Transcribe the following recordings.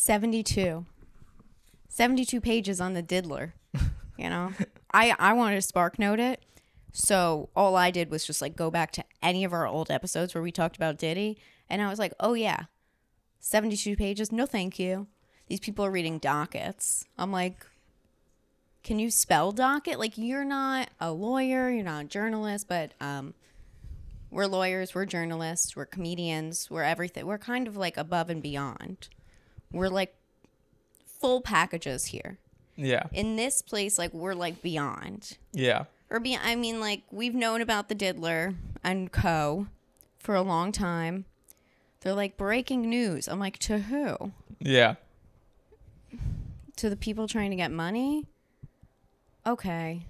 72. 72 pages on the diddler. You know? I I wanted to spark note it. So all I did was just like go back to any of our old episodes where we talked about Diddy and I was like, "Oh yeah. 72 pages? No thank you." These people are reading dockets. I'm like, "Can you spell docket? Like you're not a lawyer, you're not a journalist, but um we're lawyers, we're journalists, we're comedians, we're everything. We're kind of like above and beyond. We're like full packages here. Yeah. In this place, like we're like beyond. Yeah. Or be I mean, like we've known about the Diddler and Co. for a long time. They're like breaking news. I'm like, to who? Yeah. To the people trying to get money? Okay.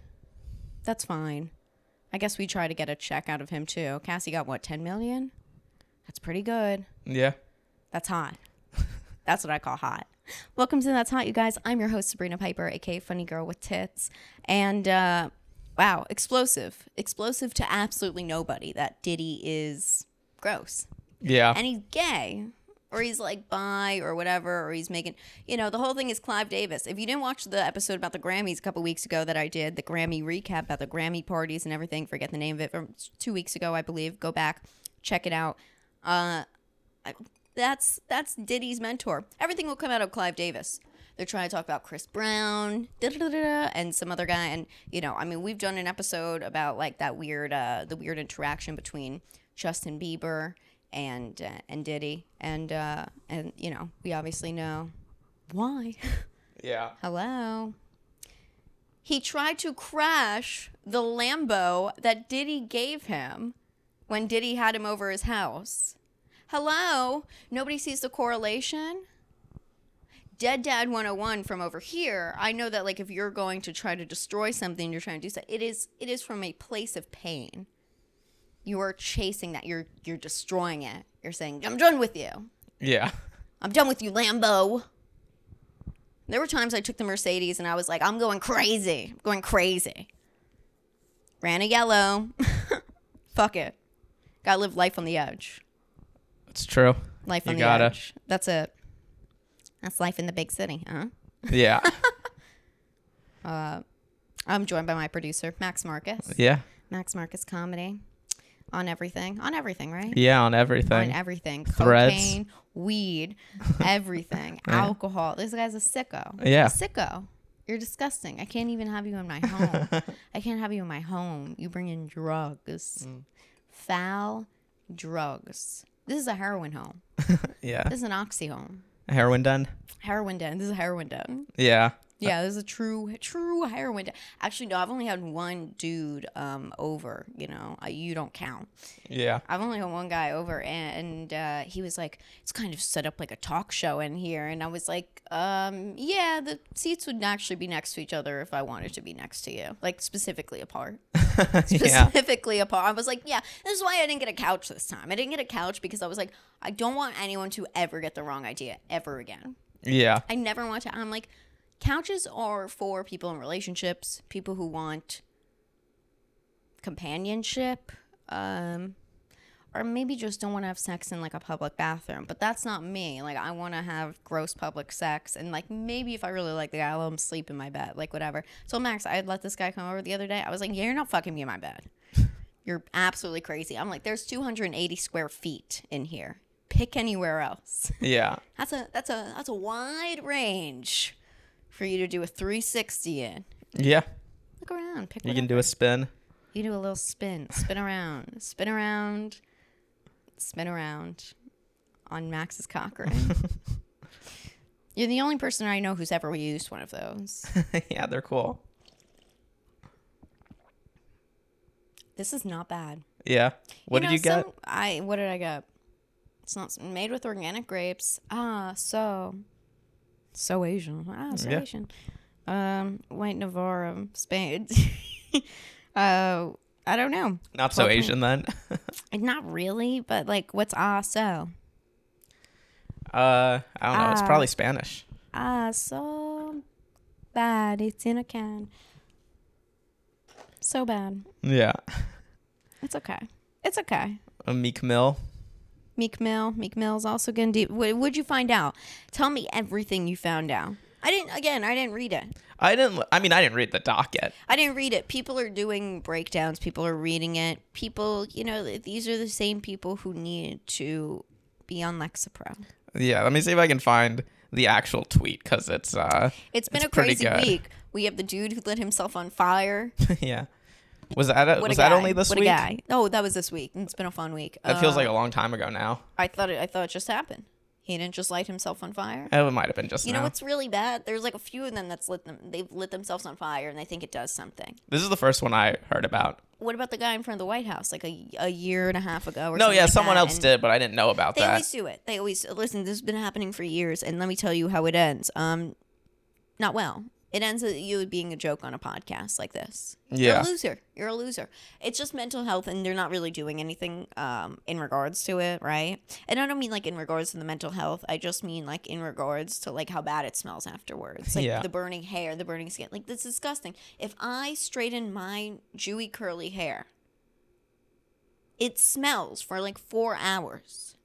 That's fine. I guess we try to get a check out of him too. Cassie got what, 10 million? That's pretty good. Yeah. That's hot. That's what I call hot. Welcome to That's Hot, you guys. I'm your host, Sabrina Piper, aka Funny Girl with Tits. And uh, wow, explosive. Explosive to absolutely nobody that Diddy is gross. Yeah. And he's gay. Or he's like bi or whatever, or he's making, you know, the whole thing is Clive Davis. If you didn't watch the episode about the Grammys a couple weeks ago that I did, the Grammy recap about the Grammy parties and everything, forget the name of it, from two weeks ago, I believe. Go back, check it out. Uh, I- that's that's Diddy's mentor. Everything will come out of Clive Davis. They're trying to talk about Chris Brown, and some other guy, and you know, I mean, we've done an episode about like that weird, uh, the weird interaction between Justin Bieber and uh, and Diddy, and uh, and you know, we obviously know why. yeah. Hello. He tried to crash the Lambo that Diddy gave him when Diddy had him over his house. Hello? Nobody sees the correlation? Dead Dad 101 from over here, I know that like if you're going to try to destroy something, you're trying to do so. It is it is from a place of pain. You are chasing that. You're you're destroying it. You're saying, I'm done with you. Yeah. I'm done with you, Lambo. There were times I took the Mercedes and I was like, I'm going crazy. I'm going crazy. Ran a yellow. Fuck it. Gotta live life on the edge. It's true. Life You on the gotta. edge. That's it. That's life in the big city, huh? Yeah. I'm joined by my producer, Max Marcus. yeah. Max Marcus Comedy. On everything. On everything, right? Yeah. On everything. On everything. everything. Threads. Cocaine, weed, everything. Yeah. Alcohol. This guy's a sicko. Yeah. A sicko. You're disgusting. I can't even have you in my home. I can't have you in my home. You bring in drugs. Mm. Foul drugs. This is a heroin home. Yeah. This is an oxy home. A heroin den. Heroin den. This is a heroin den. Yeah. Yeah, this is a true, true heroin den. Actually, no, I've only had one dude um over. You know, you don't count. Yeah. I've only had one guy over, and uh, he was like, "It's kind of set up like a talk show in here," and I was like, um, "Yeah, the seats would actually be next to each other if I wanted to be next to you, like specifically apart, yeah. specifically apart." I was like, "Yeah, this is why I didn't get a couch this time. I didn't get a couch because I was like, I don't want anyone to ever get the wrong idea ever again. Yeah. I never want to. I'm like, couches are for people in relationships, people who want companionship, um, or maybe just don't want to have sex in like a public bathroom. But that's not me. Like, I want to have gross public sex, and like maybe if I really like the guy, I'll let him sleep in my bed, like whatever. So Max, I let this guy come over the other day. I was like, yeah, you're not fucking me in my bed. You're absolutely crazy. I'm like, there's 280 square feet in here. Pick anywhere else. Yeah. That's a that's a that's a wide range for you to do a 360 in. Yeah. Look around, pick. You can do a spin. You do a little spin, spin around, spin around, spin around on Max's cock ring. You're the only person I know who's ever used one of those. yeah, they're cool. This is not bad. Yeah. What know, did you get? some- I what did I get? It's not made with organic grapes. Ah, so so Asian. Ah, so Yeah. Asian. Um, white Navarro, Spain. uh, I don't know. Not so Purple. Asian then. Not really, but like, what's ah so? uh, I don't know. It's Ah. probably Spanish. Ah, so bad. It's in a can. So bad. Yeah. It's okay. It's okay. A Meek Mill. Meek Mill. Meek Mill's also gonna do. What would you find out? Tell me everything you found out. I didn't. Again, I didn't read it. I didn't. I mean, I didn't read the doc yet. I didn't read it. People are doing breakdowns. People are reading it. People, you know, these are the same people who need to be on Lexapro. Yeah, let me see if I can find the actual tweet because it's uh It's been It's a crazy good. week. We have the dude who lit himself on fire. yeah. Was that a, was that only this what week? a guy. Oh, that was this week. It's been a fun week. That feels Uh, like a long time ago now. I thought it. I thought it just happened. He didn't just light himself on fire. Oh, it might have been just You now. know what's really bad? There's like a few of them that's lit them. They've lit themselves on fire, and they think it does something. This is the first one I heard about. What about the guy in front of the White House, like a, a year and a half ago? Or No, yeah, like someone that, else did, but I didn't know about They that. They always do it. They always listen. This has been happening for years, and let me tell you how it ends. Um, not well. It ends with you being a joke on a podcast like this. Yeah. You're a loser. You're a loser. It's just mental health, and they're not really doing anything um, in regards to it, right? And I don't mean like in regards to the mental health. I just mean like in regards to like how bad it smells afterwards. Like Yeah. the burning hair, the burning skin. Like that's disgusting. If I straighten my dewy curly hair, it smells for like four hours.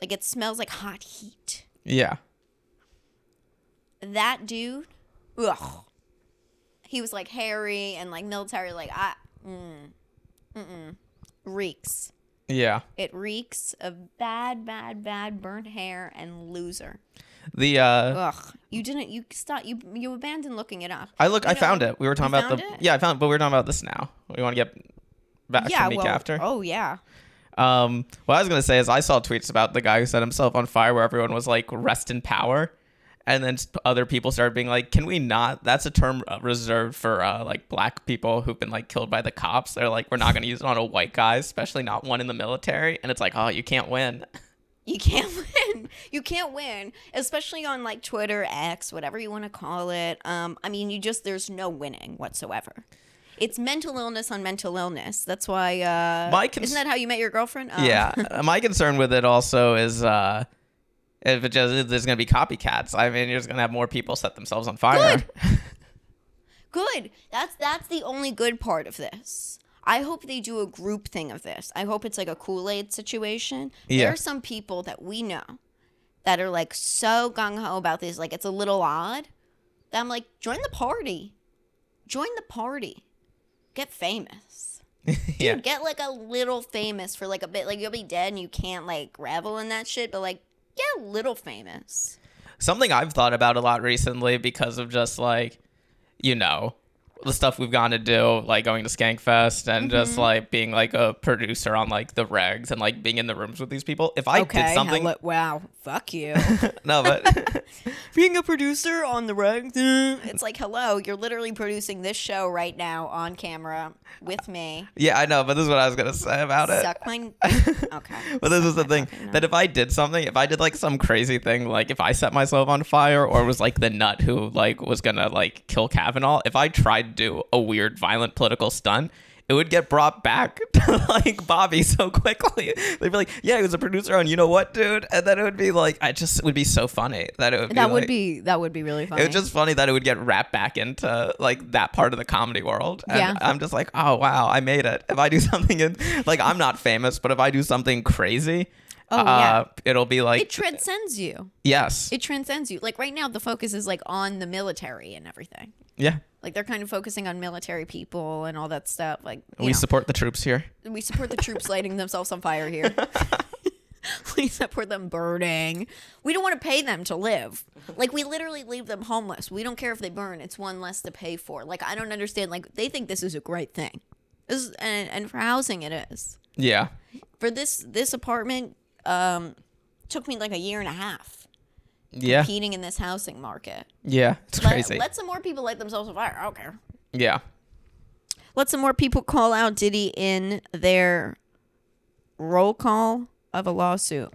Like it smells like hot heat. yeah. That dude, ugh. He was like hairy and like military, like I, mm, mm-mm, reeks. Yeah. It reeks of bad, bad, bad burnt hair and loser. The uh Ugh. You didn't. You stop. You you abandoned looking it up. I look You I know, found it. We were talking about the it? Yeah, I found but we were talking about this now. We want to get back yeah. to Meek Mill. after. Oh yeah. Um what I was gonna say is I saw tweets about the guy who set himself on fire where everyone was like rest in power. And then other people started being like, "Can we not? That's a term uh, reserved for uh, like black people who've been like killed by the cops." They're like, "We're not going to use it on a white guy, especially not one in the military." And it's like, "Oh, you can't win." You can't win. You can't win, especially on like Twitter, X, whatever you want to call it. Um, I mean, you just there's no winning whatsoever. It's mental illness on mental illness. That's why. Uh, My cons- isn't that how you met your girlfriend? Oh. Yeah. My concern with it also is uh if it just there's gonna be copycats. I mean, you're just gonna have more people set themselves on fire. Good. good. That's that's the only good part of this. I hope they do a group thing of this. I hope it's like a Kool Aid situation. There are some people that we know that are like so gung ho about this, like it's a little odd. That I'm like, join the party. Join the party. Get famous. Dude, yeah. get like a little famous for like a bit. Like you'll be dead and you can't like revel in that shit, but like get a little famous. Something I've thought about a lot recently because of just like, you know, the stuff we've gone to do, like going to Skankfest and Mm-hmm. just like being like a producer on like the regs and like being in the rooms with these people. If I did something, hello- wow, fuck you. no, but being a producer on the reg it's like hello you're literally producing this show right now on camera with me yeah, I know. But this is what I was gonna say about it. suck my okay But this is the thing that if I did something, if I did like some crazy thing, like if I set myself on fire or was like the nut who like was gonna like kill Kavanaugh, if I tried to do a weird, violent political stunt, it would get brought back to like Bobby so quickly. They'd be like, "Yeah, he was a producer on You Know What, dude," and then it would be like, I just it would be so funny that it would. Be that would be that would be really funny It was just funny that it would get wrapped back into like that part of the comedy world. And Yeah. I'm just like, oh wow, I made it. If I do something in like I'm not famous, but if I do something crazy, Oh, uh, yeah. it'll be like it transcends you yes, it transcends you like right now the focus is like on the military and everything yeah. Like they're kind of focusing on military people and all that stuff like We know, support the troops here. we support the troops lighting themselves on fire here. We support them burning. We don't want to pay them to live. Like we literally leave them homeless. We don't care if they burn. It's one less to pay for. Like i don't understand like they think this is a great thing. This is, and, and for housing it is. Yeah, for this this apartment um took me like a year and a half yeah, competing in this housing market yeah. It's let, crazy. let some more people light themselves on fire i don't care yeah, let some more people call out Diddy in their roll call of a lawsuit.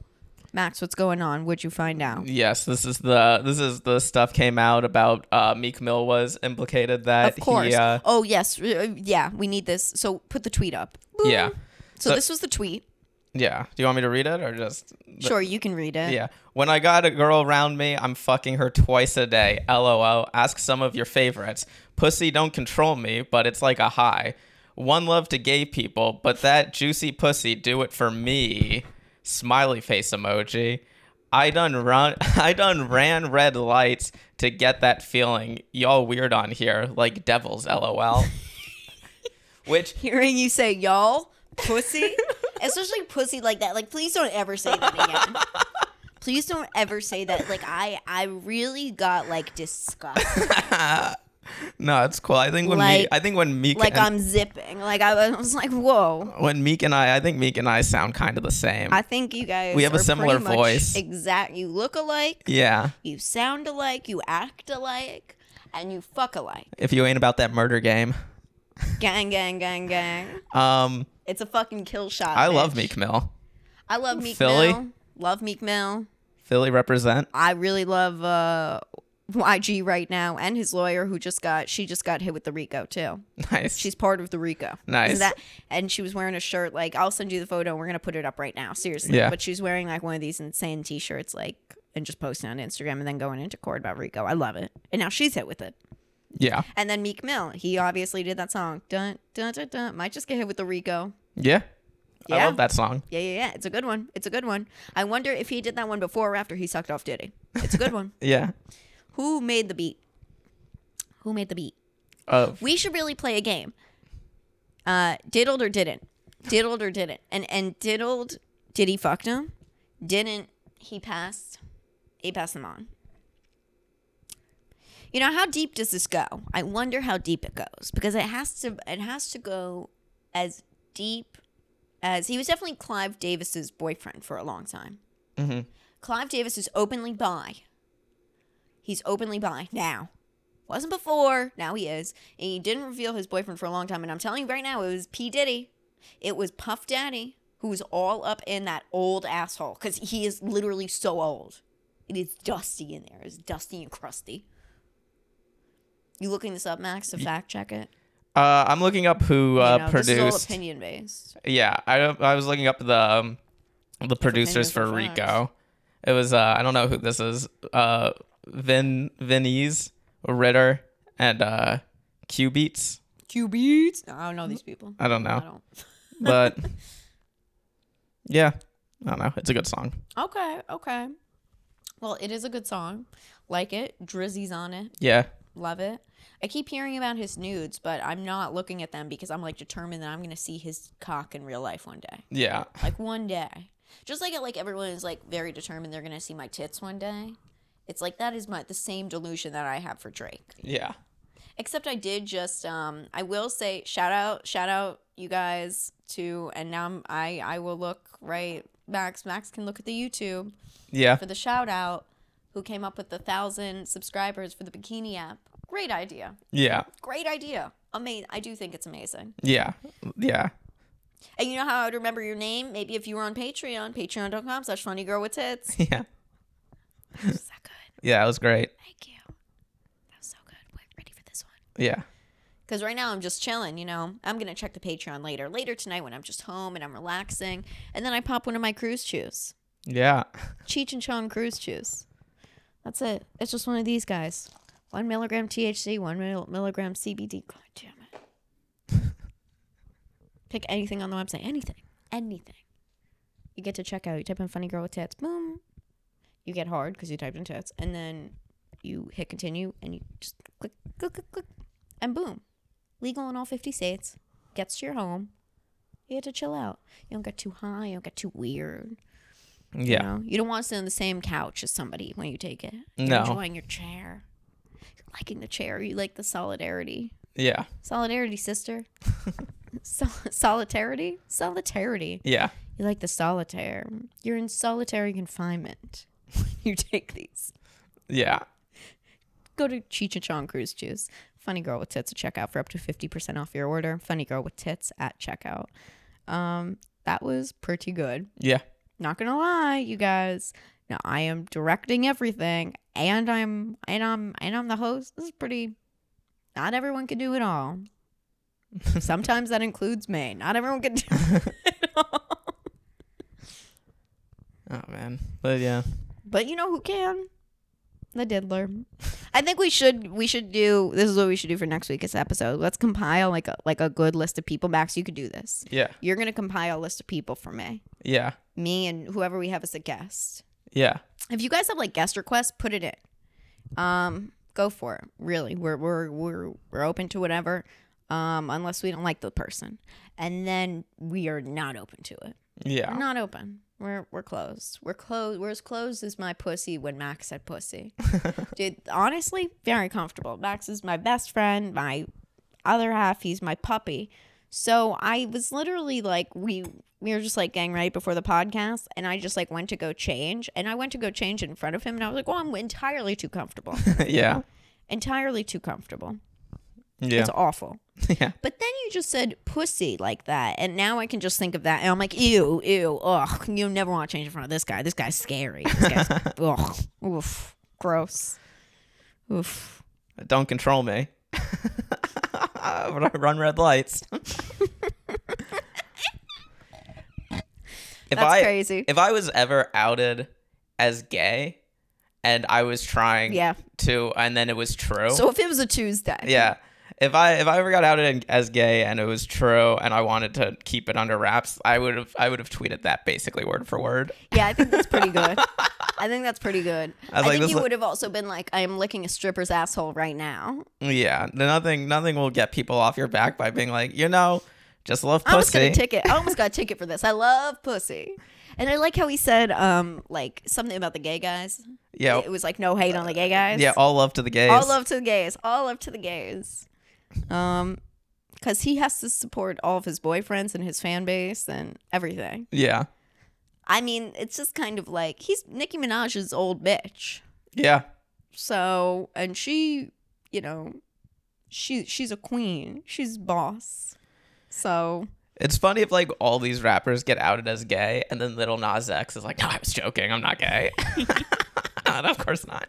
Max, what's going on? What'd you find out? yes. This is the this is the stuff came out about uh, Meek Mill was implicated that Of course. he uh, oh yes, uh, yeah. We need this. So put the tweet up. Boom. yeah So, So- this was the tweet. Yeah. Do you want me to read it or just Sure, you can read it. Yeah. When I got a girl around me, I'm fucking her twice a day. LOL. Ask some of your favorites. Pussy don't control me, but it's like a high. One love to gay people, but that juicy pussy do it for me. Smiley face emoji. I done run I done ran red lights to get that feeling. Y'all weird on here, like devils, lol. Which Hearing you say y'all, pussy, especially pussy like that. Like, please don't ever say that again. Please don't ever say that. Like, I, I really got like disgusted. no, it's cool. I think when Like- Meek, I think when Meek Like, and, I'm zipping. Like, I was like, whoa. when Meek and I, I think Meek and I sound kind of the same. I think you guys We have a are similar pretty much voice. Exact. You look alike. yeah. You sound alike. You act alike. And you fuck alike. If you ain't about that murder game. Gang, gang, gang, gang. Um, It's a fucking kill shot. I love. Meek Mill. I love Meek Philly? Mill. Love Meek Mill. Philly represent. I really love uh, YG right now and his lawyer who just got she just got hit with the RICO too. Nice. She's part of the RICO. Nice. That and she was wearing a shirt like I'll send you the photo. We're gonna put it up right now. Seriously. Yeah. But she's wearing like one of these insane T-shirts like and just posting on Instagram and then going into court about RICO. I love it. And now she's hit with it. Yeah. And then Meek Mill, he obviously did that song. Dun dun dun dun. Might just get hit with the RICO. Yeah. I Yeah. love that song. Yeah, yeah, yeah. It's a good one. It's a good one. I wonder if he did that one before or after he sucked off Diddy. It's a good one. Yeah. Who made the beat? Who made the beat? Oh, We should really play a game. Uh, diddled or didn't? Diddled or didn't? And and diddled? Did he fucked him? Didn't he passed? He passed them on. You know how deep does this go? I wonder how deep it goes because it has to. It has to go as deep as he was definitely Clive Davis's boyfriend for a long time. Mhm. Clive Davis is openly bi. He's openly bi now. Wasn't before. Now he is. And he didn't reveal his boyfriend for a long time. And I'm telling you right now, it was P. Diddy. It was Puff Daddy who was all up in that old asshole because he is literally so old. It is dusty in there. It's dusty and crusty. You looking this up, Max, to fact check it? uh, I'm looking up who uh, you know, This is all opinion based. Yeah, I I was looking up the um, the producers opinions for are Rico. It was uh, I don't know who this is. Uh, Vin Vinylz Ritter and uh, Cubeatz. Q beats. I don't know these people. I don't know. I know, don't. but yeah, I don't know. It's a good song. Okay, okay. Well, it is a good song. Like it. Drizzy's on it. Yeah, Love it. I keep hearing about his nudes, but I'm not looking at them because I'm like determined that I'm gonna see his cock in real life one day. yeah, Like one day. Just like like everyone is like very determined they're gonna see my tits one day. It's like that is my the same delusion that I have for Drake. yeah, Except I did just um I will say shout out shout out you guys to and now I'm, I I will look right Max Max can look at the YouTube yeah, for the shout out who came up with the thousand subscribers for the bikini app. Great idea. yeah, Great idea. Amazing. I do think it's amazing. yeah, yeah. And you know how I would remember your name? Maybe if you were on Patreon, patreon.com slash funny girl with tits. Yeah, Is that good? yeah, it was great. Thank you. That was so good. We're ready for this one. Yeah, Because right now I'm just chilling, you know. I'm going to check the Patreon later. Later tonight when I'm just home and I'm relaxing. And then I pop one of my cruise chews. yeah, Cheech and Chong cruise chews. That's it. It's just one of these guys. One milligram THC, one mil- milligram CBD. God damn it. Pick anything on the website. Anything. Anything. You get to check out. You type in funny girl with tits. Boom. You get hard because you typed in tits. And then you hit continue and you just click, click, click, click. And boom. Legal in all 50 states. Gets to your home. You get to chill out. You don't get too high. You don't get too weird. You yeah, know, you don't want to sit on the same couch as somebody when you take it. You're No. enjoying your chair. You're liking the chair. You like the solidarity. yeah, Solidarity, sister. so- solitarity? Solitarity. yeah, You like the solitaire. You're in solitary confinement. when you take these. yeah. Go to Chong Cruise Chews. Funny Girl with Tits at checkout for up to 50% off your order. Funny Girl with Tits at checkout. Um, that was pretty good. Yeah, not gonna lie you guys. Now i am directing everything and i'm and i'm and i'm the host. This is pretty not everyone can do it all. Sometimes that includes me. Not everyone can do it all. Oh man, but yeah, but you know who can the diddler I think we should we should do this is what we should do for next week's episode. Let's compile like a like a good list of people. Max, you could do this. Yeah. You're gonna compile a list of people for me. Yeah. Me and whoever we have as a guest. Yeah. If you guys have like guest requests, put it in. Um, go for it. Really, we're we're we're we're open to whatever. Um, unless we don't like the person, and then we are not open to it. We're Yeah. not open. We're we're closed. We're closed. We're as closed as my pussy when Max said pussy. Dude, honestly, very comfortable. Max is my best friend. My other half, he's my puppy. So I was literally like, we we were just like getting ready before the podcast, and I just like went to go change, and I went to go change in front of him, and I was like, well, I'm entirely too comfortable, yeah. entirely too comfortable. Yeah. It's awful. yeah. But then you just said pussy like that, and now I can just think of that, and I'm like, ew, ew, ugh. You never want to change in front of this guy. This guy's scary. This guy's, ugh, oof, gross, oof. Don't control me. When I run red lights. if That's I crazy. if I was ever outed as gay and I was trying Yeah. to and then it was true. So if it was a Tuesday, yeah. If I if I ever got outed as gay and it was true and I wanted to keep it under wraps, I would have I would have tweeted that basically word for word. yeah, I think that's pretty good. I think that's pretty good. I, I like, think you is- would have also been like, I am licking a stripper's asshole right now. Yeah, nothing nothing will get people off your back by being like, you know, just love pussy. I almost got a ticket. I almost got a ticket for this. I love pussy. And I like how he said, um, like something about the gay guys. yeah, It was like no hate on the gay guys. yeah, all love to the gays. all love to the gays. All love to the gays. Um, because he has to support all of his boyfriends and his fan base and everything. yeah, I mean, it's just kind of like he's Nicki Minaj's old bitch. yeah, So, and she, you know, she she's a queen. She's boss. So, It's funny if like all these rappers get outed as gay, and then Lil Nas X is like, "No, I was joking. I'm not gay." Of course not.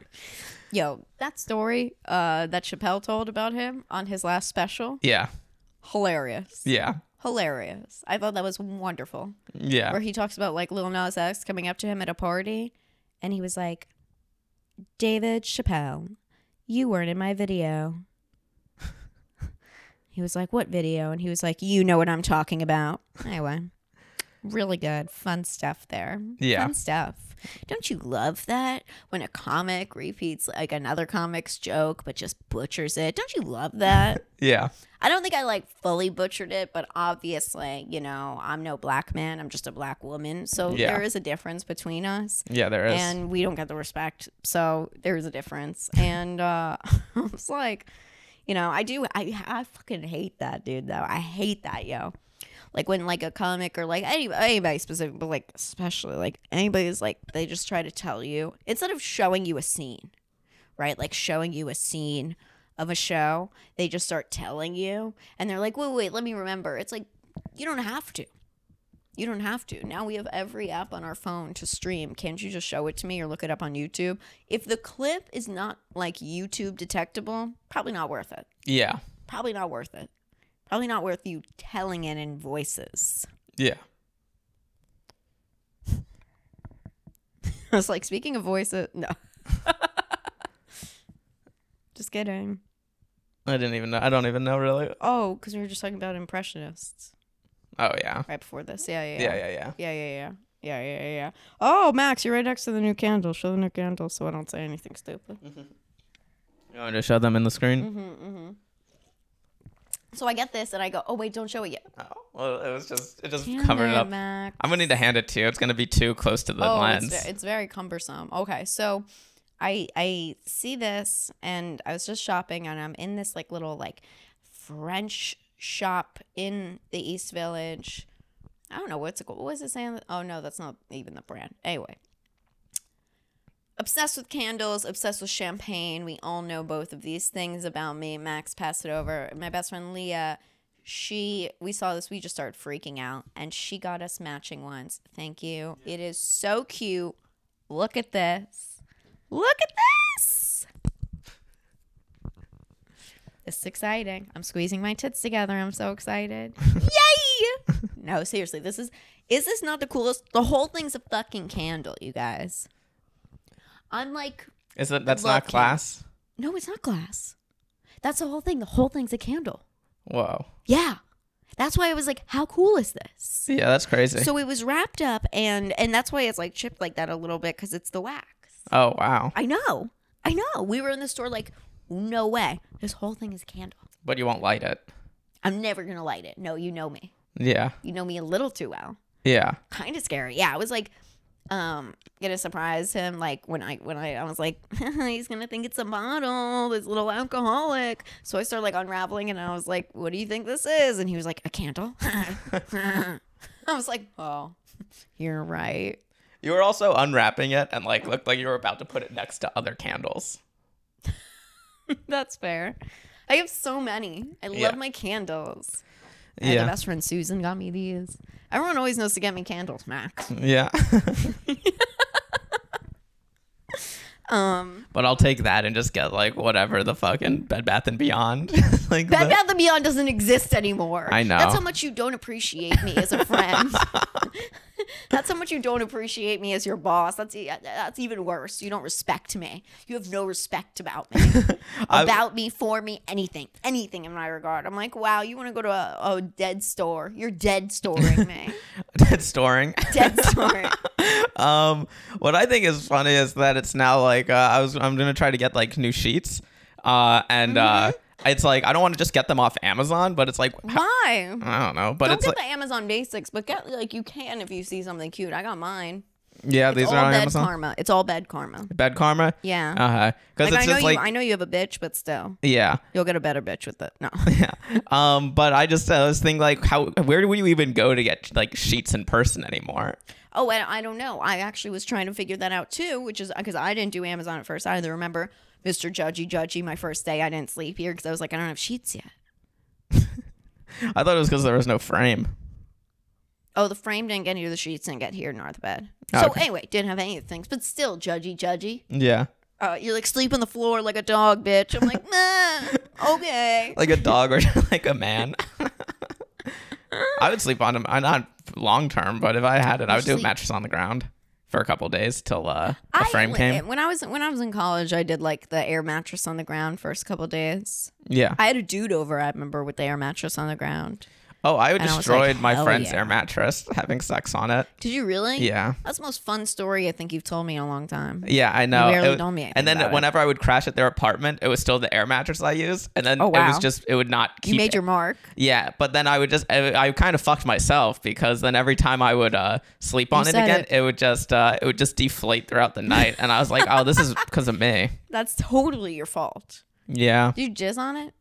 Yo, that story uh that Chappelle told about him on his last special, Yeah, hilarious. yeah, Hilarious. I thought that was wonderful. yeah, Where he talks about like Lil Nas X coming up to him at a party and he was like, "David Chappelle, you weren't in my video." he was like, "What video?" And he was like, "You know what I'm talking about." Anyway, really good, fun stuff there. Yeah. fun stuff. Don't you love that when a comic repeats like another comic's joke but just butchers it? Don't you love that? yeah, I don't think I like fully butchered it, but obviously, you know, I'm no black man. I'm just a black woman. So Yeah. there is a difference between us. yeah. There is. And we don't get the respect. So there is a difference. And uh I was like, you know, I do I I fucking hate that dude though. I hate that, yo. Like when like a comic or like any, anybody specific, but like especially like anybody's like they just try to tell you instead of showing you a scene, right? Like showing you a scene of a show, they just start telling you, and they're like, wait, wait, let me remember. It's like you don't have to. You don't have to. Now we have every app on our phone to stream. Can't you just show it to me or look it up on YouTube? If the clip is not like YouTube detectable, probably not worth it. yeah, Probably not worth it. Probably not worth you telling it in voices. yeah. I was like, speaking of voices, no. just kidding. I didn't even know. I don't even know really. Oh, because we were just talking about impressionists Oh yeah, right before this. Yeah, yeah, yeah, yeah, yeah. Yeah, yeah, yeah. Yeah, yeah, yeah, yeah. Oh, Max, you're right next to the new candle. Show the new candle so I don't say anything stupid. You want to show them in the screen? Mm-hmm, mm-hmm. So I get this and I go, oh, wait, don't show it yet. Oh, well, it was just it just Damn covered it up. Max. I'm gonna need to hand it to you. It's gonna be too close to the oh, lens. It's, it's very cumbersome. Okay, so I I see this and I was just shopping and I'm in this like little like French shop in the East Village. I don't know what's it called. What was it saying? Oh no, that's not even the brand. Anyway. Obsessed with candles, obsessed with champagne. We all know both of these things about me. Max passed it over. My best friend Leah, she we saw this, we just started freaking out, and she got us matching ones. Thank you. It is so cute. Look at this. Look at this. This is exciting. I'm squeezing my tits together. I'm so excited. Yay! no, seriously, this is is this not the coolest? The whole thing's a fucking candle, you guys. I'm like Is it? That's not class. No, it's not glass. That's the whole thing. The whole thing's a candle. Whoa. Yeah. That's why I was like, how cool is this? Yeah, that's crazy. So it was wrapped up and and that's why it's like chipped like that a little bit cuz it's the wax. oh wow. I know. I know. We were in the store like no way. This whole thing is a candle. But you won't light it. I'm never going to light it. No, you know me. Yeah. You know me a little too well. Yeah. Kind of scary. Yeah, I was like um gonna surprise him like when I when I I was like he's gonna think it's a bottle this little alcoholic so I started like unraveling and I was like what do you think this is and he was like a candle I was like oh you're right You were also unwrapping it and like looked like you were about to put it next to other candles. That's fair. I have so many. I love Yeah. my candles. Yeah. the best friend Susan got me these. Everyone always knows to get me candles, Max. Yeah. Um, but I'll take that and just get like whatever the fucking Bed Bath and Beyond. like Bed the- Bath and Beyond doesn't exist anymore. I know. That's how much you don't appreciate me as a friend. That's how much you don't appreciate me as your boss. That's that's even worse. You don't respect me. You have no respect about me, about me, for me, anything, anything in my regard. I'm like, wow, you want to go to a, a dead store? You're dead storing me. dead storing. dead storing. um, what I think is funny is that it's now like uh, I was I'm gonna try to get like new sheets, uh, and uh, Mm-hmm. It's like I don't want to just get them off Amazon, but it's like Why? I don't know, but Don't it's get like the Amazon basics, but get like you can if you see something cute. I got mine. yeah, It's these all are on bed Amazon. karma. It's all bed karma. Bed Karma. Yeah. Uh huh. Because like it's I know just you. like I know you have a bitch, but still, yeah. you'll get a better bitch with it. No. yeah. Um, but I just uh, was thinking like, how where do you even go to get like sheets in person anymore? Oh, I, I don't know. I actually was trying to figure that out too, which is because I didn't do Amazon at first I either Remember, Mr. Judgy Judgy, my first day, I didn't sleep here because I was like, I don't have sheets yet. I thought it was because there was no frame. Oh, the frame didn't get here, the sheets didn't get here, nor the bed. Oh, So okay. anyway, didn't have any of the things, but still, Judgy Judgy. Yeah, Uh, you're like sleep on the floor like a dog, bitch. I'm like, nah, okay. like a dog or like a man. I would sleep on them. I'm not long term, but if I had it, I would do a mattress on the ground for a couple days till uh, a I- frame came. When I was when I was in college, I did like the air mattress on the ground first couple days. Yeah. I had a dude over. I remember with the air mattress on the ground. Oh, I And I destroyed like, my friend's yeah. air mattress having sex on it. Did you really? Yeah. That's the most fun story I think you've told me in a long time. Yeah, I know. rarely It- told me and then about it. whenever I would crash at their apartment, it was still the air mattress I used, and then Oh, it was just it would not keep. You made your mark. yeah, but then I would just I, I kind of fucked myself because then every time I would uh, sleep on it again, it. it. would just uh, it would just deflate throughout the night, and I was like, oh, this is because of me. That's totally your fault. Yeah, Did you jizz on it?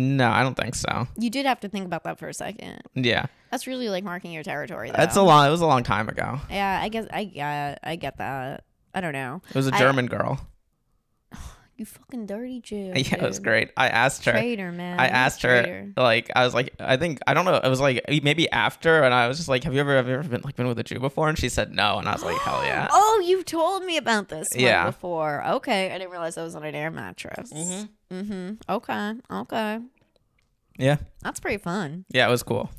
No, I don't think so. You did have to think about that for a second. Yeah, That's really like marking your territory. Though. that's a long. It was a long time ago. Yeah, I guess I yeah, I get that. I don't know. It was a German girl. You fucking dirty Jew. Yeah, it was great. I asked her. Traitor, man. I asked her, traitor. like, I was like, I think I don't know. It was like maybe after, and I was just like, "Have you ever, have you ever been like been with a Jew before?" And she said no, and I was like, "Hell yeah!" Oh, you've told me about this one Yeah. before. Okay, I didn't realize I was on an air mattress. Mm-hmm. Mm-hmm. Okay. Okay. Yeah, That's pretty fun. yeah, it was cool.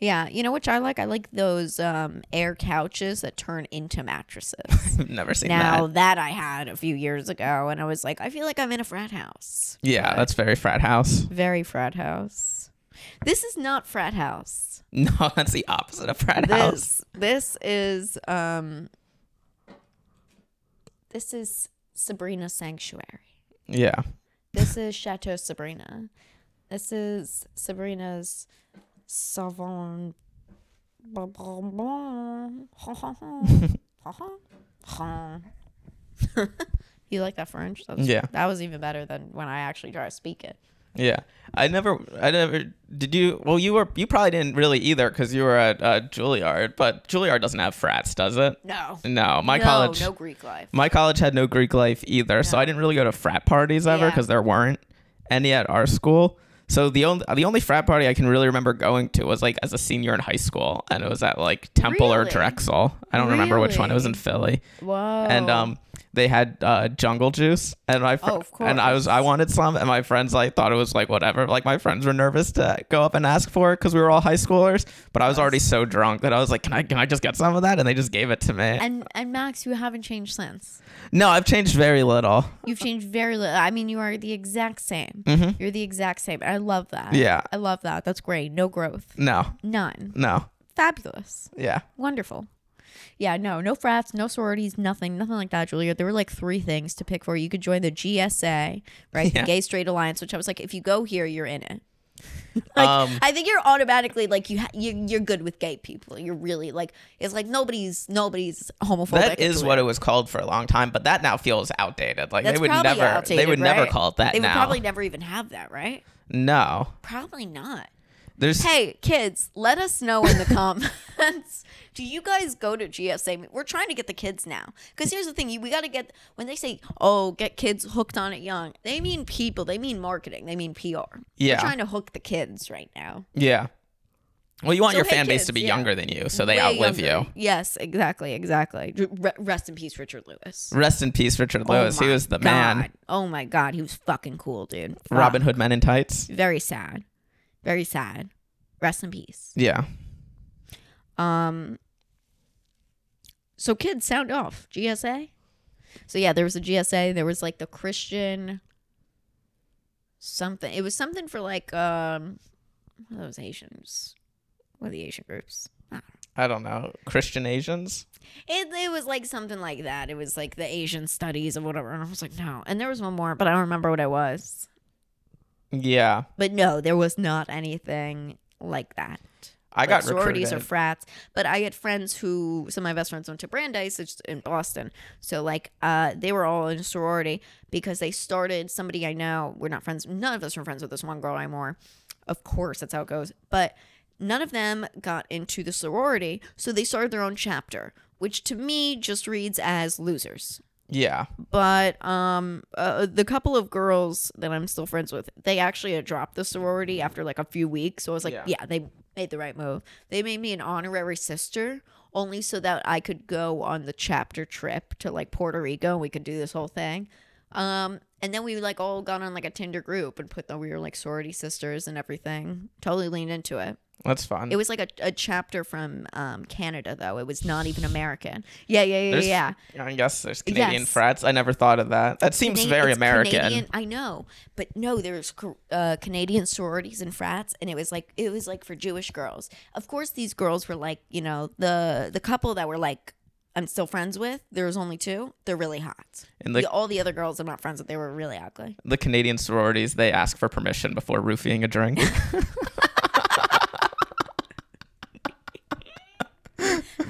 Yeah, you know which I like? I like those um, air couches that turn into mattresses. I've never seen now that. that. I had a few years ago, and I was like, I feel like I'm in a frat house. Yeah, But that's very frat house. very frat house. This is not frat house. No, that's the opposite of frat house. This this is um. This is Sabrina Sanctuary. Yeah, This is Chateau Sabrina. This is Sabrina's Savon. you like that French? That's, Yeah. That was even better than when I actually try to speak it. Yeah. I never, I never. Did you? Well, you were. You probably didn't really either because you were at uh, Juilliard. But Juilliard doesn't have frats, does it? No. No, my no, college. No Greek life. My college had no Greek life either, so I didn't really go to frat parties ever Yeah. because there weren't any at our school. So the only the only frat party I can really remember going to was like as a senior in high school, and it was at like Temple or Drexel. I don't remember which one. It was in Philly, Whoa. and um, they had uh, jungle juice, and my fr- Oh, and I was I wanted some, and my friends like thought it was like whatever. Like my friends were nervous to go up and ask for it because we were all high schoolers, but I was already so drunk that I was like, can I can I just get some of that? And they just gave it to me. And and Max, you haven't changed since. no, I've changed very little. You've changed very little. I mean, you are the exact same. Mhm. You're the exact same. I love that. Yeah. I love that. That's great. No growth. No, None. no, Fabulous. yeah, Wonderful. Yeah, no, no frats, no sororities, nothing, nothing like that, Julia. There were like three things to pick for. You could join the GSA, right? Yeah. The Gay Straight Alliance, which I was like, if you go here, you're in it. Like, Um, I think you're automatically like you, ha- you you're good with gay people. You're really like it's like nobody's nobody's homophobic. that is what it was called for a long time, but that now feels outdated. Like That's they would never, outdated, they would never call it that They would probably never even have that, right? no, Probably not. There's Hey, kids, let us know in the comments. Do you guys go to GSA? We're trying to get the kids now. Because here's the thing you- we got to get, when they say, oh, get kids hooked on it young, they mean people, they mean marketing, they mean PR. Yeah. We're trying to hook the kids right now. yeah. Well, you want So, your hey, fan base kids, to be yeah. younger than you, so they Way outlive younger. you. Yes, exactly, exactly. R- rest in peace, Richard Lewis. Rest in peace, Richard Oh Lewis. he was the God. man. Oh my God, he was fucking cool, dude. Fuck. Robin Hood Men in Tights. Very sad. Very sad. Rest in peace. Yeah. Um. So kids, sound off. GSA. So yeah, there was a GSA. There was like the Christian something. It was something for like um, those Asians. What are the Asian groups? I don't know. Christian Asians? It it was like something like that. It was like the Asian studies or whatever. And I was like, no. And there was one more, but I don't remember what it was. Yeah. But no, there was not anything like that. I like got sororities recruited. or frats. But I had friends who some of my best friends went to Brandeis in Boston. So like uh they were all in a sorority because they started somebody I know, we're not friends none of us are friends with this one girl anymore. Of course that's how it goes. But none of them got into the sorority, so they started their own chapter, which to me just reads as losers yeah. but um uh, the couple of girls that i'm still friends with they actually had dropped the sorority after like a few weeks. So i was like Yeah. yeah, they made the right move. They made me an honorary sister only so that i could go on the chapter trip to like puerto rico and we could do this whole thing. Um and then we like all got on like a tinder group and put that we were like sorority sisters and everything. Totally leaned into it That's fun. it was like a, a chapter from um canada though it was not even american yeah yeah yeah There's- yeah I guess there's Canadian Yes. frats. I never thought of that. That seems Canadian- very American. Canadian, I know, but no, there's uh, Canadian sororities and frats, and it was like it was like for Jewish girls. Of course, these girls were like you know the the couple that were like I'm still friends with. There was only two. They're really hot. And the, The- all the other girls I'm not friends with. They were really ugly. the Canadian sororities, they ask for permission before roofing a drink.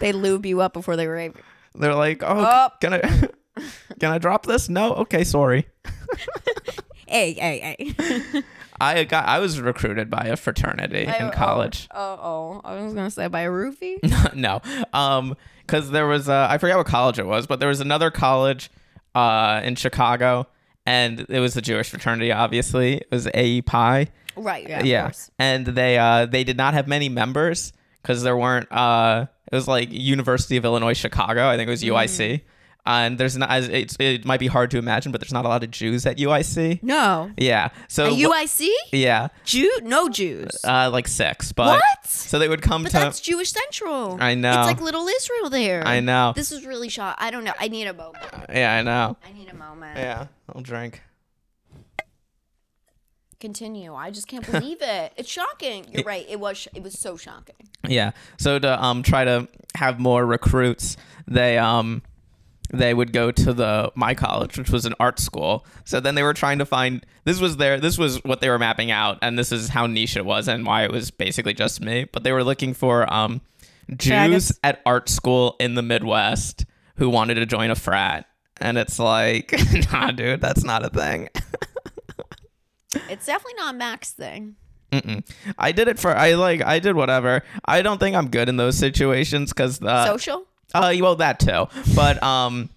They lube you up before they rape. you. They're like, oh, Oh. can I, can I drop this? No. Okay, sorry. Hey, hey, hey. I got. I was recruited by a fraternity in college. Oh, oh, I was gonna say by a roofie. no, um, because there was uh, I forget what college it was, but there was another college, uh, in Chicago, and it was a Jewish fraternity. Obviously, it was AE Pi. right. Yeah. Of yeah, course. and they uh they did not have many members because there weren't uh it was like University of Illinois Chicago. I think it was Mm. UIC. And there's not as it's, it might be hard to imagine, but there's not a lot of Jews at UIC. No. Yeah. So A wh- UIC? yeah, Jew? No Jews. uh, like six, but What? so they would come But to. that's Jewish Central. I know. It's like little Israel there. I know. This is really shot. I don't know. I need a moment. Yeah, I know. I need a moment. Yeah, I'll drink. Continue. I just can't believe it. It's shocking. You're right. It was. It was so shocking. Yeah. So to um try to have more recruits, they um they would go to the my college, which was an art school. So then they were trying to find this was their this was what they were mapping out, and this is how niche it was and why it was basically just me. But they were looking for um Jews Faggots. at art school in the Midwest who wanted to join a frat. And it's like, nah, dude, that's not a thing. It's definitely not Max's thing. Mm-mm. I did it for I like I did whatever. I don't think I'm good in those situations because uh, Social. Uh, well, that too. But um,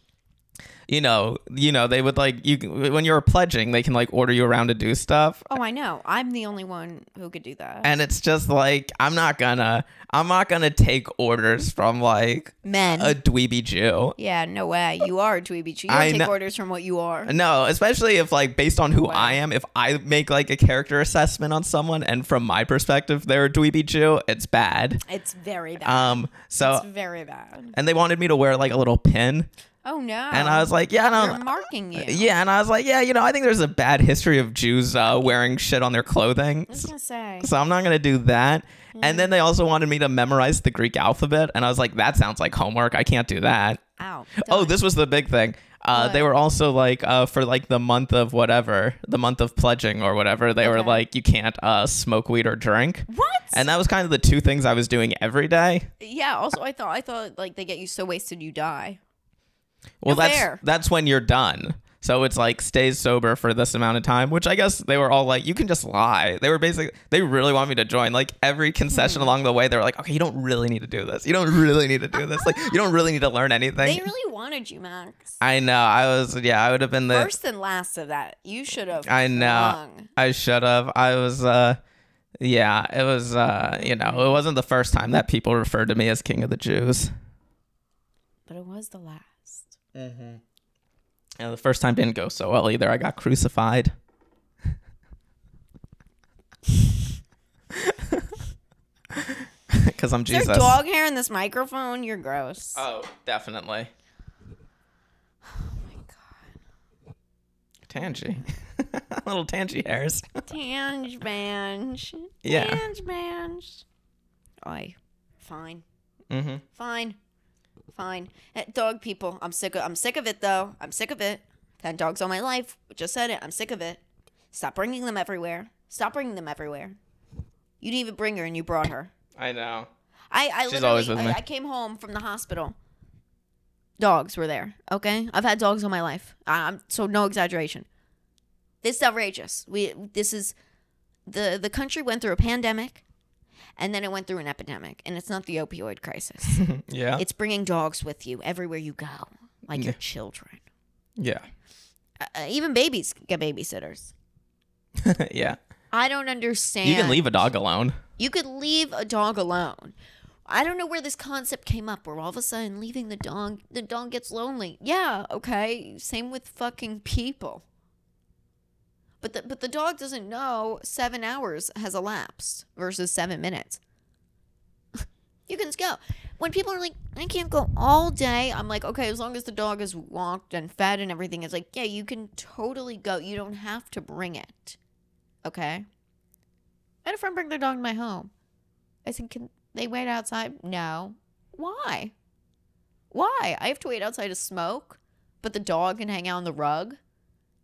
you know, you know, they would like you when you're pledging, they can like order you around to do stuff. Oh, I know. I'm the only one who could do that. And it's just like I'm not gonna I'm not gonna take orders from like Men. a dweeby Jew. yeah, no way. You are a dweeby. Jew. You don't I take know- orders from what you are. No, especially if like based on who Wow. I am, if I make like a character assessment on someone and from my perspective they're a dweeby Jew, it's bad. It's very bad. Um so it's very bad. and they wanted me to wear like a little pin Oh no. and I was like, yeah, I They're don't marking you. Yeah, and I was like, yeah, you know, I think there's a bad history of Jews uh, wearing shit on their clothing. I was gonna say. So I'm not gonna do that. And then they also wanted me to memorize the Greek alphabet, and I was like, that sounds like homework. I can't do that. Ow. Oh, this was the big thing. Uh, they were also like uh, for like the month of whatever, the month of pledging or whatever. They were like, you can't uh, smoke weed or drink, What? and that was kind of the two things I was doing every day. yeah. Also, I thought I thought like they get you so wasted you die. Well, No that's fair. that's when you're done. So it's like stays sober for this amount of time, which I guess they were all like, you can just lie. They were basically they really want me to join. Like every concession Hmm. along the way, they were like, okay, you don't really need to do this. You don't really need to do this. Like you don't really need to learn anything. They really wanted you, Max. I know. I was yeah. I would have been the. First and last of that. You should have. I know. I should have. I was. uh Yeah. It was. uh You know. It wasn't the first time that people referred to me as king of the Jews. But it was the last. And the first time didn't go so well either. I got crucified. Because I'm Is there dog hair in this microphone? You're gross. Oh, definitely. oh my god. Tangy. Little tangy hairs. Tange bange. Yeah. Tange bange. Oi. Fine. mm-hmm. Fine. Fine. Eh, Dog people. I'm sick of I'm sick of it though. I'm sick of it. I've had dogs all my life. Just said it. I'm sick of it. Stop bringing them everywhere. Stop bringing them everywhere. You didn't even bring her and you brought her. I know. I, I She's always with I, me. I came home from the hospital. Dogs were there. Okay, I've had dogs all my life. I- I'm so no exaggeration. This is outrageous. We this is the the country went through a pandemic, and then it went through an epidemic, and it's not the opioid crisis. Yeah. it's bringing dogs with you everywhere you go, like your children. yeah. Uh, uh, even babies get babysitters. yeah. I don't understand. You can leave a dog alone. You could leave a dog alone. I don't know where this concept came up where all of a sudden leaving the dog the dog gets lonely. Yeah, okay. Same with fucking people. But the but the dog doesn't know 7 hours has elapsed versus 7 minutes. you can go. When people are like, I can't go all day, I'm like, okay, as long as the dog is walked and fed and everything, it's like, yeah, you can totally go. You don't have to bring it. Okay? I had a friend bring their dog to my home. I said, Can they wait outside? No. Why? Why? I have to wait outside to smoke, but the dog can hang out on the rug?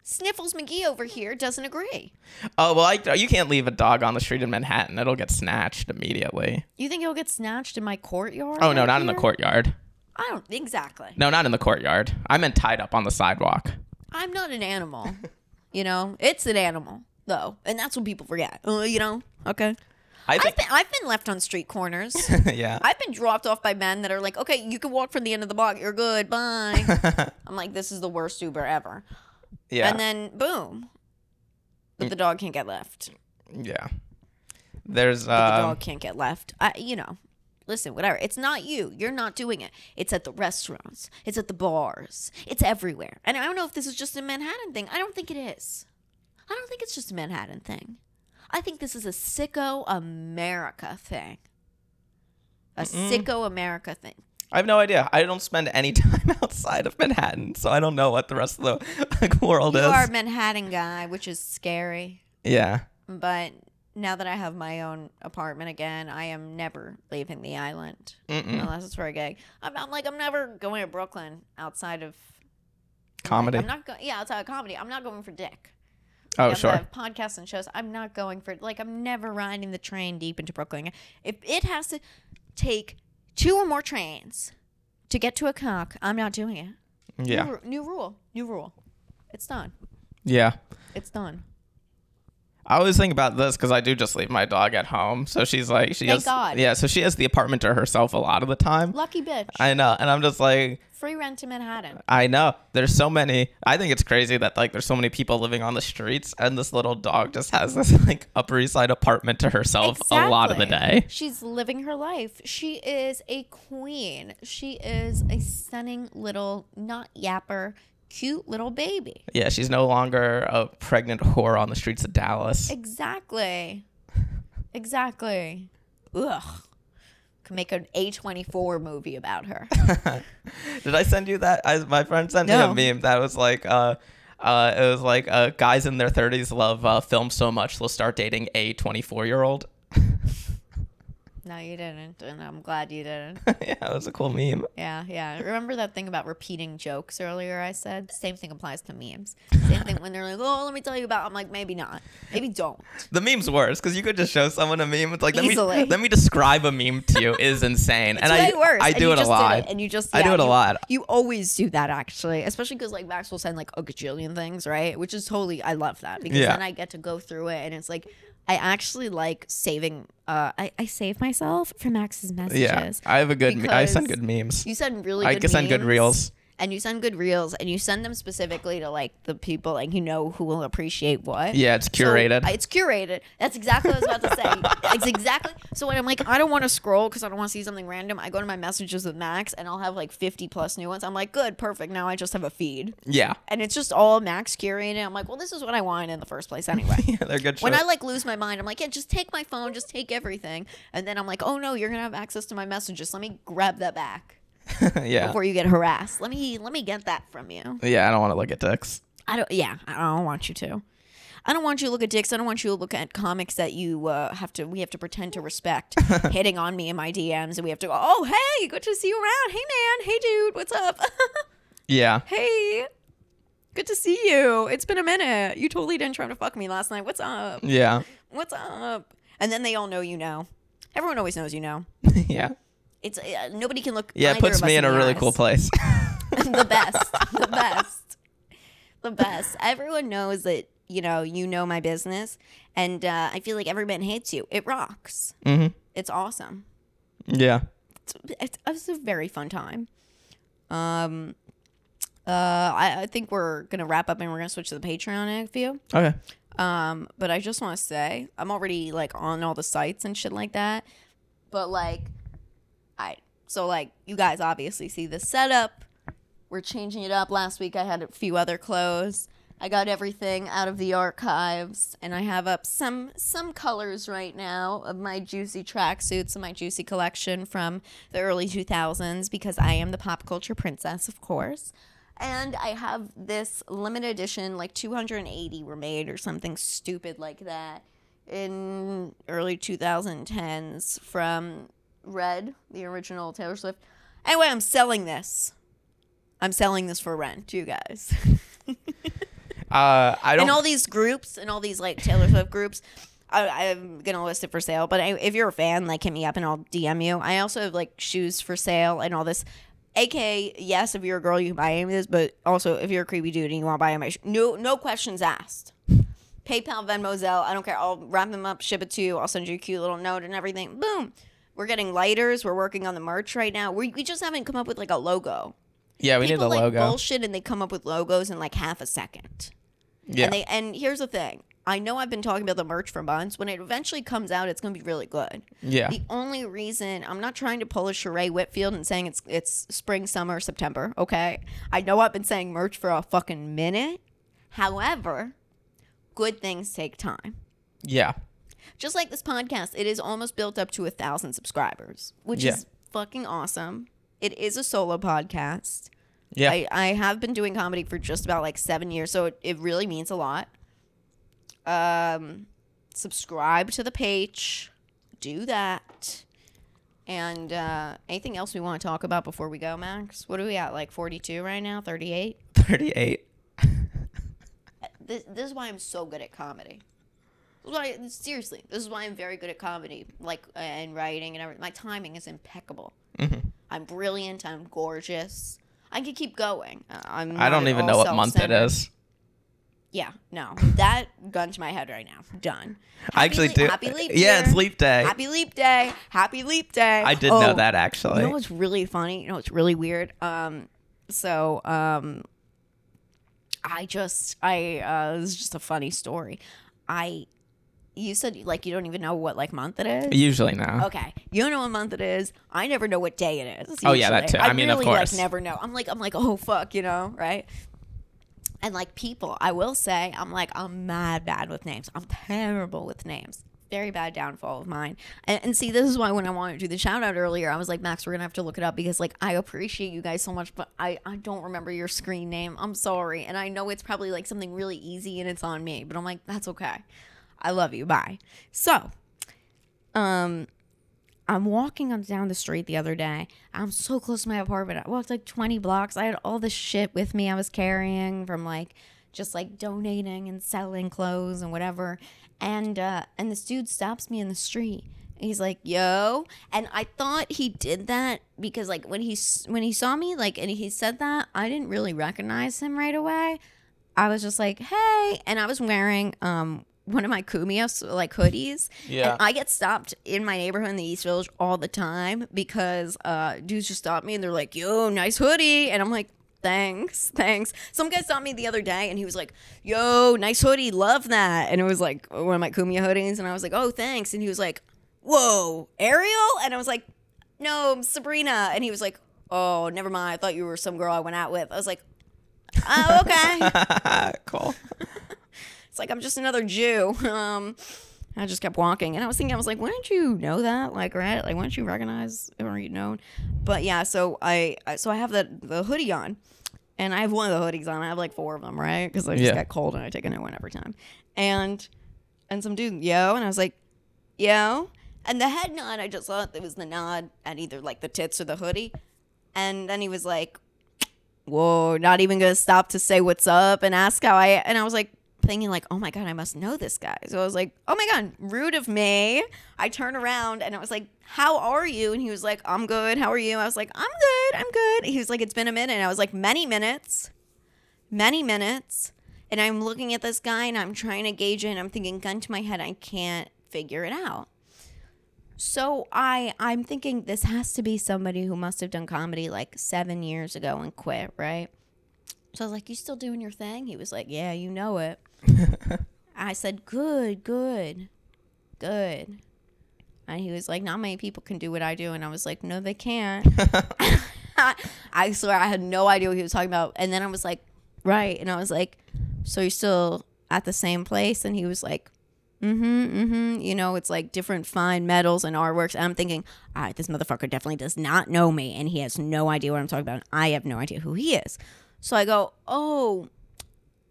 Sniffles McGee over here doesn't agree. Oh well, I, you can't leave a dog on the street in Manhattan. It'll get snatched immediately. You think he'll get snatched in my courtyard? Oh no, not in the courtyard. I don't exactly. No, not in the courtyard. I meant tied up on the sidewalk. I'm not an animal. you know, it's an animal though, and that's what people forget. Uh, you know, okay. I I've been I've been left on street corners. yeah. I've been dropped off by men that are like, okay, you can walk from the end of the block. You're good. Bye. I'm like, this is the worst Uber ever. Yeah. And then boom, but the dog can't get left. yeah. There's But the um, dog can't get left. I, you know, listen, whatever. It's not you. You're not doing it. It's at the restaurants. It's at the bars. It's everywhere. And I don't know if this is just a Manhattan thing. I don't think it is. I don't think it's just a Manhattan thing. I think this is a sicko America thing. A sicko America thing. I have no idea. I don't spend any time outside of Manhattan, so I don't know what the rest of the like, world You is. You are a Manhattan guy, which is scary. yeah. But now that I have my own apartment again, I am never leaving the island Mm-mm. unless it's for a gig. I'm, I'm like I'm never going to Brooklyn outside of Comedy. I'm not going. Yeah, outside of comedy. I'm not going for dick. oh Yeah, sure. Podcasts and shows. I'm not going for like I'm never riding the train deep into Brooklyn. If it has to take two or more trains to get to a cock, I'm not doing it. Yeah. New, ru- new rule. New rule. It's done. Yeah. It's done. I always think about this because I do just leave my dog at home. So she's like, she Thank has, God. yeah. So she has the apartment to herself a lot of the time. Lucky bitch. I know, and I'm just like, Free rent to Manhattan. I know. There's so many. I think it's crazy that like there's so many people living on the streets, and this little dog just has this like Upper East Side apartment to herself a lot of the day. She's living her life. She is a queen. She is a stunning little, not yapper, cute little baby. Yeah, she's no longer a pregnant whore on the streets of Dallas. Exactly. Exactly. Ugh. Could make an A24 movie about her. Did I send you that? I, my friend sent No. me a meme that was like, uh, uh, it was like uh, guys in their 30s love uh, film so much they'll start dating a 24 year old. No, you didn't. And I'm glad you didn't. yeah, it was a cool meme. Yeah, yeah. Remember that thing about repeating jokes earlier I said? Same thing applies to memes. Same thing when they're like, oh, let me tell you about. I'm like, maybe not. Maybe don't. The meme's worse because you could just show someone a meme. It's like let Easily. me let me describe a meme to you is insane, and I worse. I do it a lot. and you just I do it a lot. You always do that actually, especially because like Max will send like a gajillion things, right? Which is totally I love that because Yeah. then I get to go through it and it's like I actually like saving. Uh, I I save myself from Max's messages. Yeah, I have a good. Me- I send good memes. You send really I good can send good memes, reels. And you send good reels and you send them specifically to like the people like you know who will appreciate what. Yeah, it's So, curated. it's curated. That's exactly what I was about to say. it's exactly. So when I'm like, I don't want to scroll because I don't want to see something random, I go to my messages with Max and I'll have like 50 plus new ones. I'm like, good, perfect. Now I just have a feed. yeah, And it's just all Max curated. I'm like, well, this is what I wanted in the first place anyway. yeah, they're good. When shows. I like lose my mind, I'm like, yeah, just take my phone, just take everything. And then I'm like, oh no, you're gonna have access to my messages. Let me grab that back yeah, before you get harassed. Let me let me get that from you. yeah, I don't want to look at dicks. I don't. Yeah, I don't want you to. I don't want you to look at dicks. I don't want you to look at comics that you uh, have to. We have to pretend to respect, hitting on me in my DMs, and we have to go. Oh, hey, good to see you around. Hey, man. Hey, dude. What's up? Yeah, hey, good to see you. It's been a minute. You totally didn't try to fuck me last night. What's up? yeah, What's up? And then they all know you know. Everyone always knows you know. yeah, It's uh, nobody can look. yeah. It puts me us in a really eyes. cool place. the best. The best. The best. Everyone knows that, you know, you know my business. And uh, I feel like everyone hates you. It rocks. hmm It's awesome. Yeah, It's, it's, it's a very fun time. Um, uh, I, I think we're going to wrap up and we're going to switch to the Patreon in a few. okay. Um, but I just want to say I'm already like on all the sites and shit like that. But like, I so like you guys obviously see the setup. We're changing it up. Last week I had a few other clothes. I got everything out of the archives, and I have up some some colors right now of my juicy tracksuits and my juicy collection from the early 2000s because I am the pop culture princess, of course. And I have this limited edition, like 280 were made or something stupid like that in early 2010s from Red, the original Taylor Swift. Anyway, I'm selling this. I'm selling this for rent you guys. Uh, I don't. and all these groups and all these like Taylor Swift groups. I, I'm gonna list it for sale, but I, if you're a fan, like hit me up and I'll DM you. I also have like shoes for sale and all this. AK, yes, if you're a girl, you can buy any of this, but also if you're a creepy dude and you want to buy my sh- no no questions asked. PayPal, Venmo, Zelle, I don't care. I'll wrap them up, ship it to you. I'll send you a cute little note and everything. Boom. We're getting lighters. We're working on the merch right now. We, we just haven't come up with like a logo. yeah, we People need a like logo. bullshit and they come up with logos in like half a second. yeah, And they and here's the thing. I know I've been talking about the merch for months. When it eventually comes out, it's gonna be really good. yeah, The only reason I'm not trying to pull a Sheree Whitfield and saying it's it's spring, summer, September. Okay, I know I've been saying merch for a fucking minute. However, good things take time. yeah, Just like this podcast, it is almost built up to a thousand subscribers, which Yeah. is fucking awesome. It is a solo podcast. yeah. I, I have been doing comedy for just about like seven years, so it, it really means a lot. Um, subscribe to the page, do that. And uh, anything else we want to talk about before we go, Max? What are we at? Like 42 right now? 38? Thirty-eight. This, this is why I'm so good at comedy. Why, seriously, this is why I'm very good at comedy, like uh, and writing and everything. My timing is impeccable. Mm-hmm. I'm brilliant. I'm gorgeous. I could keep going. Uh, I'm I don't even know what month it is. yeah, no, that gun to my head right now. Done. I actually le- do. Happy leap day. yeah, year. it's leap day. Happy leap day. Happy leap day. I did Oh, know that actually. You know what's really funny? You know what's really weird? Um, so um, I just I uh, this is just a funny story. I you said like you don't even know what like month it is. Usually no. Okay, you don't know what month it is. I never know what day it is. Oh, yeah, that too. I mean, of really, course. like never know. I'm like I'm like oh fuck, you know, right? And like people, I will say, I'm like I'm mad bad with names. I'm terrible with names. Very bad downfall of mine. And, and see, this is why when I wanted to do the shout out earlier, I was like, Max, we're gonna have to look it up because like I appreciate you guys so much, but I I don't remember your screen name. I'm sorry, and I know it's probably like something really easy and it's on me, but I'm like that's okay. I love you. Bye. So, um, I'm walking on down the street the other day. I'm so close to my apartment. I walked like 20 blocks. I had all this shit with me I was carrying from like just like donating and selling clothes and whatever. And uh and this dude stops me in the street. He's like, "Yo." And I thought he did that because like when he when he saw me like and he said that, I didn't really recognize him right away. I was just like, "Hey." And I was wearing um one of my Kumios like hoodies. Yeah. And I get stopped in my neighborhood in the East Village all the time because uh, dudes just stop me and they're like, "Yo, nice hoodie," and I'm like, "Thanks, thanks." Some guy stopped me the other day and he was like, "Yo, nice hoodie, love that," and it was like one of my Kumia hoodies, and I was like, "Oh, thanks," and he was like, "Whoa, Ariel," and I was like, "No, Sabrina," and he was like, "Oh, never mind. I thought you were some girl I went out with." I was like, "Oh, okay." cool. It's like I'm just another Jew. Um, I just kept walking, and I was thinking, I was like, why don't you know that? Like, right? Like, why don't you recognize or you know? But yeah, so I, so I have the the hoodie on, and I have one of the hoodies on. I have like four of them, right? Because I just Yeah. got cold and I take a new one every time. And and some dude, yo, and I was like, yo, and the head nod. I just thought it was the nod at either like the tits or the hoodie, and then he was like, whoa, not even gonna stop to say what's up and ask how I and I was like thinking like, oh my god, I must know this guy. So I was like, oh my god, rude of me. I turn around and I was like, how are you? And he was like, I'm good. How are you? I was like, I'm good. I'm good. He was like, it's been a minute. And I was like, many minutes, many minutes. And I'm looking at this guy and I'm trying to gauge it. And I'm thinking, gun to my head, I can't figure it out. So I I'm thinking this has to be somebody who must have done comedy like seven years ago and quit, right? So I was like, "You still doing your thing?" He was like, "Yeah, you know it." I said, "Good, good, good." And he was like, "Not many people can do what I do," and I was like, "No, they can't." I swear I had no idea what he was talking about, and then I was like, "Right," and I was like, "So you're still at the same place?" And he was like, mm-hmm, mm-hmm. You know, it's like different fine metals and artworks. And I'm thinking, all right, this motherfucker definitely does not know me, and he has no idea what I'm talking about. and I have no idea who he is. So I go, oh,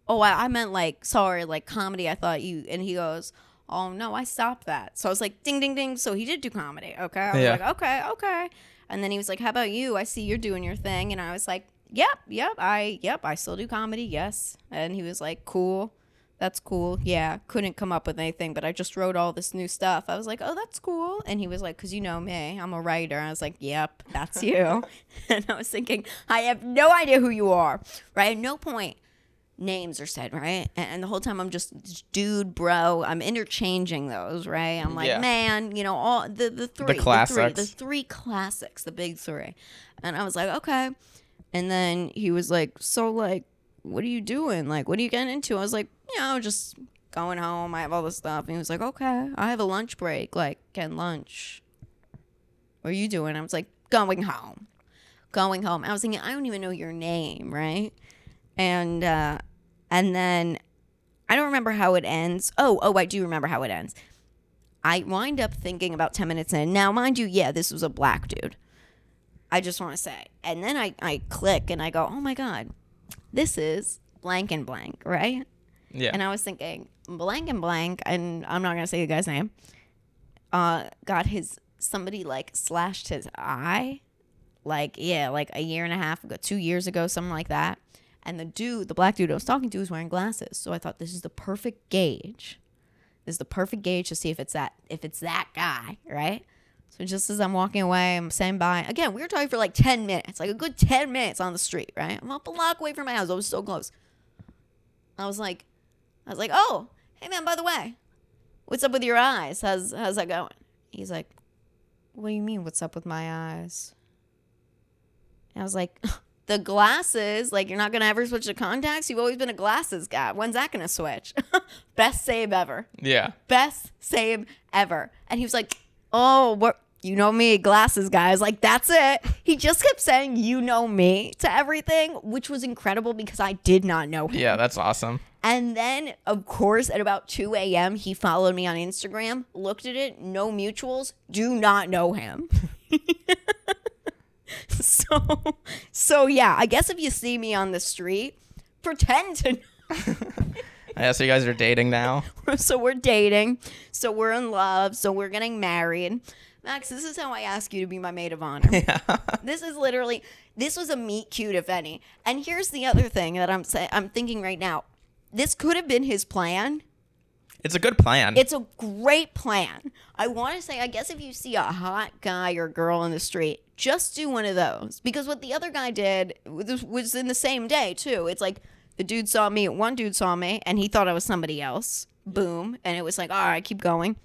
oh, I, I meant like, sorry, like comedy. I thought you. And he goes, oh no, I stopped that. So I was like, ding, ding, ding. So he did do comedy. Okay. I was Yeah. like, okay, okay. And then he was like, how about you? I see you're doing your thing. And I was like, yep, yep, I, yep, I still do comedy. Yes. And he was like, cool. That's cool. Yeah, couldn't come up with anything, but I just wrote all this new stuff. I was like, oh, that's cool. And he was like, because you know me, I'm a writer. I was like, yep, that's you. and I was thinking, I have no idea who you are, right? At no point names are said, right? And, and the whole time I'm just dude, bro. I'm interchanging those, right? I'm like, Yeah. man, you know, all the the three, the, three, classics. the three classics, the big three. And I was like, okay. And then he was like, so like, what are you doing? Like, what are you getting into? I was like, you know, just going home. I have all this stuff. And he was like, okay, I have a lunch break. Like, getting lunch. What are you doing? I was like, going home. Going home. I was thinking, I don't even know your name, right? And uh and then I don't remember how it ends. Oh, oh, I do remember how it ends. I wind up thinking about 10 minutes in. Now, mind you, yeah, this was a black dude. I just want to say. And then I, I click and I go, oh my God, this is blank and blank, right? Yeah. And I was thinking, blank and blank, and I'm not gonna say the guy's name. Uh, got his somebody like slashed his eye, like yeah, like a year and a half ago, two years ago, something like that. And the dude, the black dude I was talking to, was wearing glasses. So I thought this is the perfect gauge. This is the perfect gauge to see if it's that if it's that guy, right? So just as I'm walking away, I'm saying bye. Again, we were talking for like 10 minutes, like a good 10 minutes on the street, right? I'm a block away from my house. I was so close. I was like, I was like, oh, hey man, by the way, what's up with your eyes? How's how's that going? He's like, what do you mean? What's up with my eyes? And I was like, the glasses. Like you're not gonna ever switch to contacts. You've always been a glasses guy. When's that gonna switch? Best save ever. Yeah. Best save ever. And he was like, oh, what? You know me, glasses guy. I like, that's it. He just kept saying, you know me to everything, which was incredible because I did not know him. Yeah, that's awesome. And then, of course, at about 2 a.m., he followed me on Instagram, looked at it, no mutuals, do not know him. so, so yeah, I guess if you see me on the street, pretend to Yeah, so you guys are dating now? so we're dating, so we're in love, so we're getting married. Max, this is how I ask you to be my maid of honor. Yeah. This is literally this was a meet cute if any. And here's the other thing that I'm saying I'm thinking right now. This could have been his plan. It's a good plan. It's a great plan. I want to say I guess if you see a hot guy or girl in the street, just do one of those because what the other guy did was was in the same day too. It's like the dude saw me, one dude saw me and he thought I was somebody else. Boom, and it was like, "All right, keep going."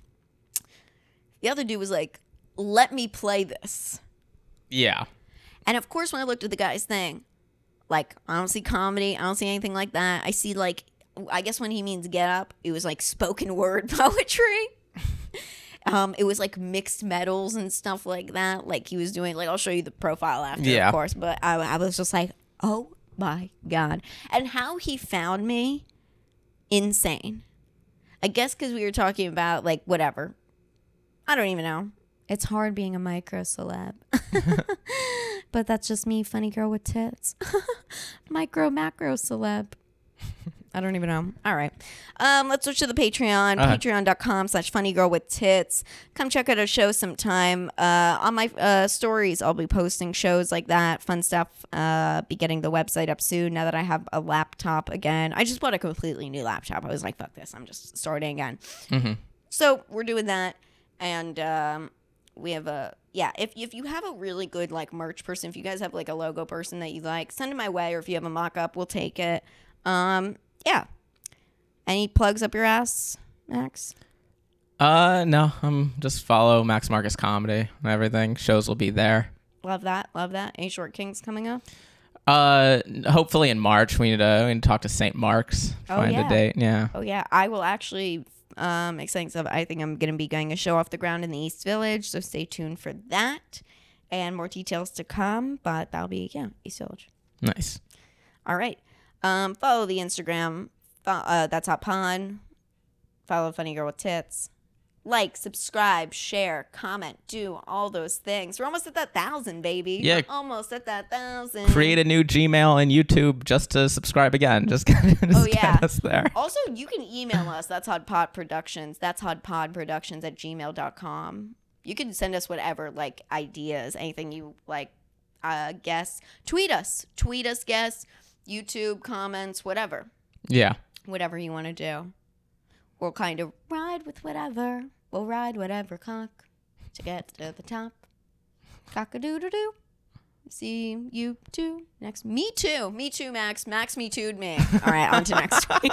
The other dude was like, "Let me play this." yeah. And of course, when I looked at the guy's thing, like I don't see comedy, I don't see anything like that. I see like, I guess when he means get up, it was like spoken word poetry. Um, it was like mixed metals and stuff like that. Like he was doing, like I'll show you the profile after, Yeah. of course. But I, I was just like, oh my god, and how he found me, insane. I guess because we were talking about like whatever. I don't even know. It's hard being a micro celeb. but that's just me, funny girl with tits. micro macro celeb. I don't even know. All right. Um, let's switch to the Patreon. Uh-huh. Patreon.com slash funny girl with tits. Come check out our show sometime. Uh, on my uh, stories, I'll be posting shows like that, fun stuff. Uh, be getting the website up soon now that I have a laptop again. I just bought a completely new laptop. I was like, fuck this. I'm just starting again. So we're doing that, and um, we have a yeah. If if you have a really good like merch person, if you guys have like a logo person that you like, send it my way. Or if you have a mock up, we'll take it. Um, yeah. Any plugs up your ass, Max? Uh, no. Um, just follow Max Marcus Comedy and everything. Shows will be there. Love that. Love that. Any short kings coming up? Uh, hopefully in March we need to we need to talk to St. Mark's. Oh, Find yeah. a date. Yeah. Oh yeah, I will actually um exciting stuff. I think I'm gonna be getting a show off the ground in the East Village, so stay tuned for that. And more details to come, but that'll be yeah, East Village. Nice. All right. Um, follow the Instagram. Uh, that's hot pond. Follow Funny Girl with Tits. Like, subscribe, share, comment, do all those things. We're almost at that thousand, baby. Yeah. We're almost at that thousand. Create a new Gmail and YouTube just to subscribe again. Just, get, just Oh, yeah. get us there. Also, you can email us. That's Hodpod Productions. That's Hot Pod hodpodproductions at gmail.com. You can send us whatever, like ideas, anything you like, uh, guess. Tweet us. Tweet us, guess. YouTube, comments, whatever. Yeah. whatever you want to do. We'll kind of ride with whatever. We'll ride whatever cock to get to the top. Cock a doo doo doo. See you too next. Me too. Me too, Max. Max me too'd me. All right, on to next week.